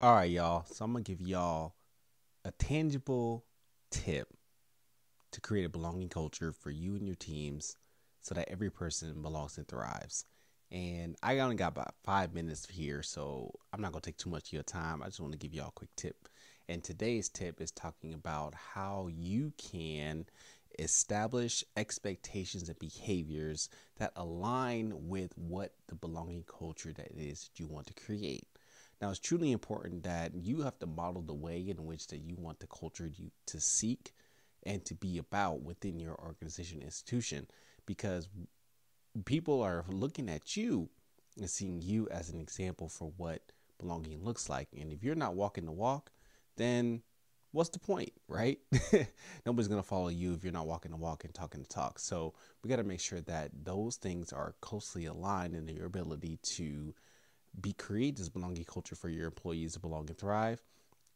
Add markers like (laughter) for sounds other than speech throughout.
All right, y'all. So I'm going to give y'all a tangible tip to create a belonging culture for you and your teams so that every person belongs and thrives. And I only got about five minutes here, so I'm not going to take too much of your time. I just want to give y'all a quick tip. And today's tip is talking about how you can establish expectations and behaviors that align with what the belonging culture that is that you want to create. Now, it's truly important that you have to model the way in which that you want the culture you to seek and to be about within your organization institution because people are looking at you and seeing you as an example for what belonging looks like. And if you're not walking the walk, then what's the point, right? (laughs) Nobody's going to follow you if you're not walking the walk and talking the talk. So we got to make sure that those things are closely aligned in your ability to be create this belonging culture for your employees to belong and thrive.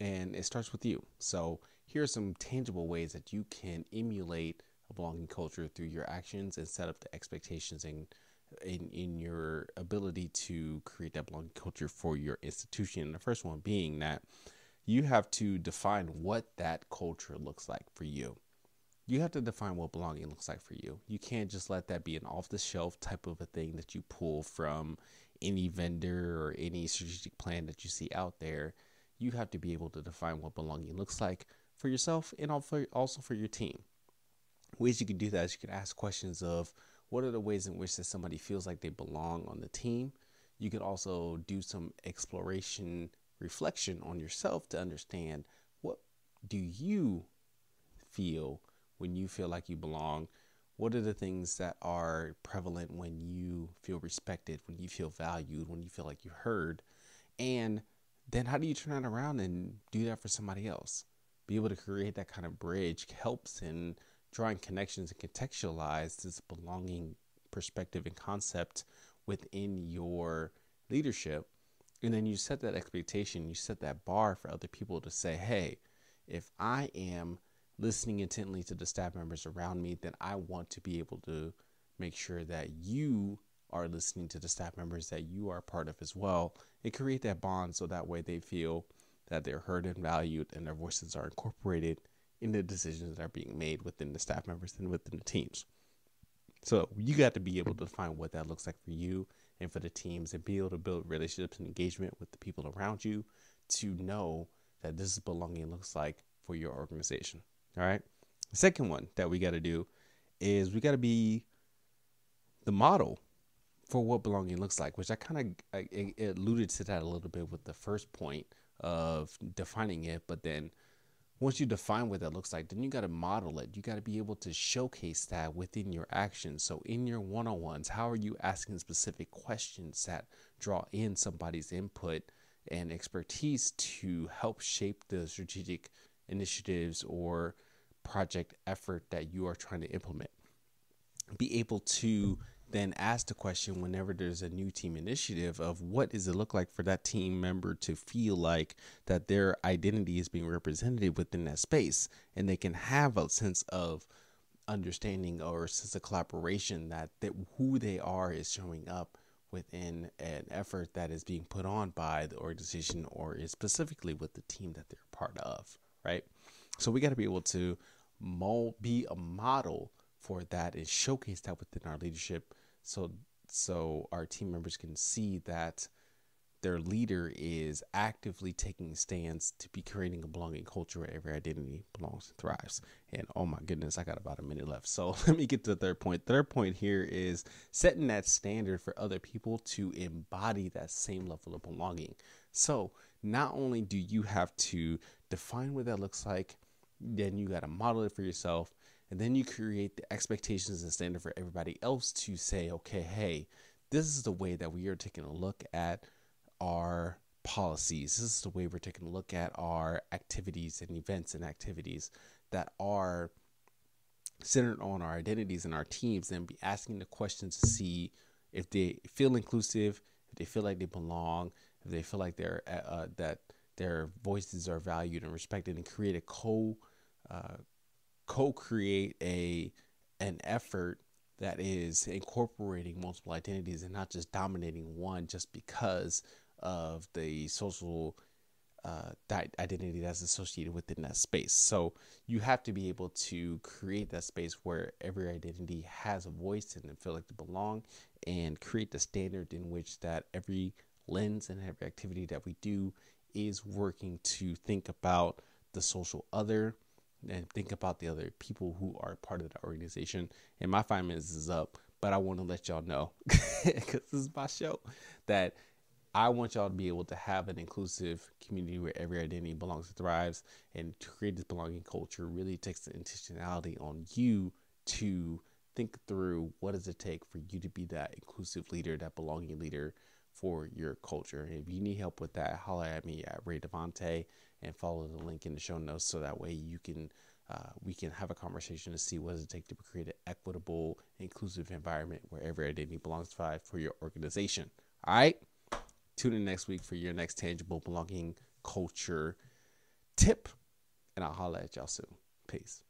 And it starts with you. So here are some tangible ways that you can emulate a belonging culture through your actions and set up the expectations and in, in your ability to create that belonging culture for your institution. And the first one being that you have to define what that culture looks like for you. You have to define what belonging looks like for you. You can't just let that be an off the shelf type of a thing that you pull from any vendor or any strategic plan that you see out there. You have to be able to define what belonging looks like for yourself and also for your team. Ways you can do that is you can ask questions of what are the ways in which that somebody feels like they belong on the team. You can also do some exploration reflection on yourself to understand what do you feel when you feel like you belong what are the things that are prevalent when you feel respected when you feel valued when you feel like you're heard? And then how do you turn that around and do that for somebody else? Be able to create that kind of bridge helps in drawing connections and contextualize this belonging perspective and concept within your leadership. And then you set that expectation, you set that bar for other people to say, hey, if I am listening intently to the staff members around me, then I want to be able to make sure that you are listening to the staff members that you are part of as well and create that bond so that way they feel that they're heard and valued and their voices are incorporated in the decisions that are being made within the staff members and within the teams. So you got to be able to define what that looks like for you and for the teams and be able to build relationships and engagement with the people around you to know that this is belonging looks like for your organization. All right. The second one that we got to do is we got to be the model for what belonging looks like, which I kind of alluded to that a little bit with the first point of defining it, but then once you define what that looks like, then you got to model it. You got to be able to showcase that within your actions. So, in your one on ones, how are you asking specific questions that draw in somebody's input and expertise to help shape the strategic initiatives or project effort that you are trying to implement? Be able to then ask the question whenever there's a new team initiative of what does it look like for that team member to feel like that their identity is being represented within that space and they can have a sense of understanding or sense of collaboration that, that who they are is showing up within an effort that is being put on by the organization or is specifically with the team that they're part of right so we got to be able to mold be a model for that and showcase that within our leadership so so our team members can see that their leader is actively taking stands to be creating a belonging culture where every identity belongs and thrives. And oh my goodness, I got about a minute left. So (laughs) let me get to the third point. Third point here is setting that standard for other people to embody that same level of belonging. So not only do you have to define what that looks like, then you got to model it for yourself and then you create the expectations and standard for everybody else to say, okay, hey, this is the way that we are taking a look at our policies. This is the way we're taking a look at our activities and events and activities that are centered on our identities and our teams and be asking the questions to see if they feel inclusive, if they feel like they belong, if they feel like they're uh, uh that their voices are valued and respected, and create a co uh, co-create a an effort that is incorporating multiple identities and not just dominating one just because of the social that identity that's associated within that space. So you have to be able to create that space where every identity has a voice and feel like they belong, and create the standard in which that every lens and every activity that we do is working to think about the social other and think about the other people who are part of the organization. And my five minutes is up, but I want to let y'all know (laughs) because this is my show that I want y'all to be able to have an inclusive community where every identity belongs and thrives. And to create this belonging culture really takes the intentionality on you to think through what does it take for you to be that inclusive leader, that belonging leader for your culture. If you need help with that, holler at me at Ray Devante and follow the link in the show notes so that way you can uh, we can have a conversation to see what does it take to create an equitable, inclusive environment where every identity belongs to for your organization. All right. Tune in next week for your next tangible belonging culture tip, and I'll holler at y'all soon. Peace.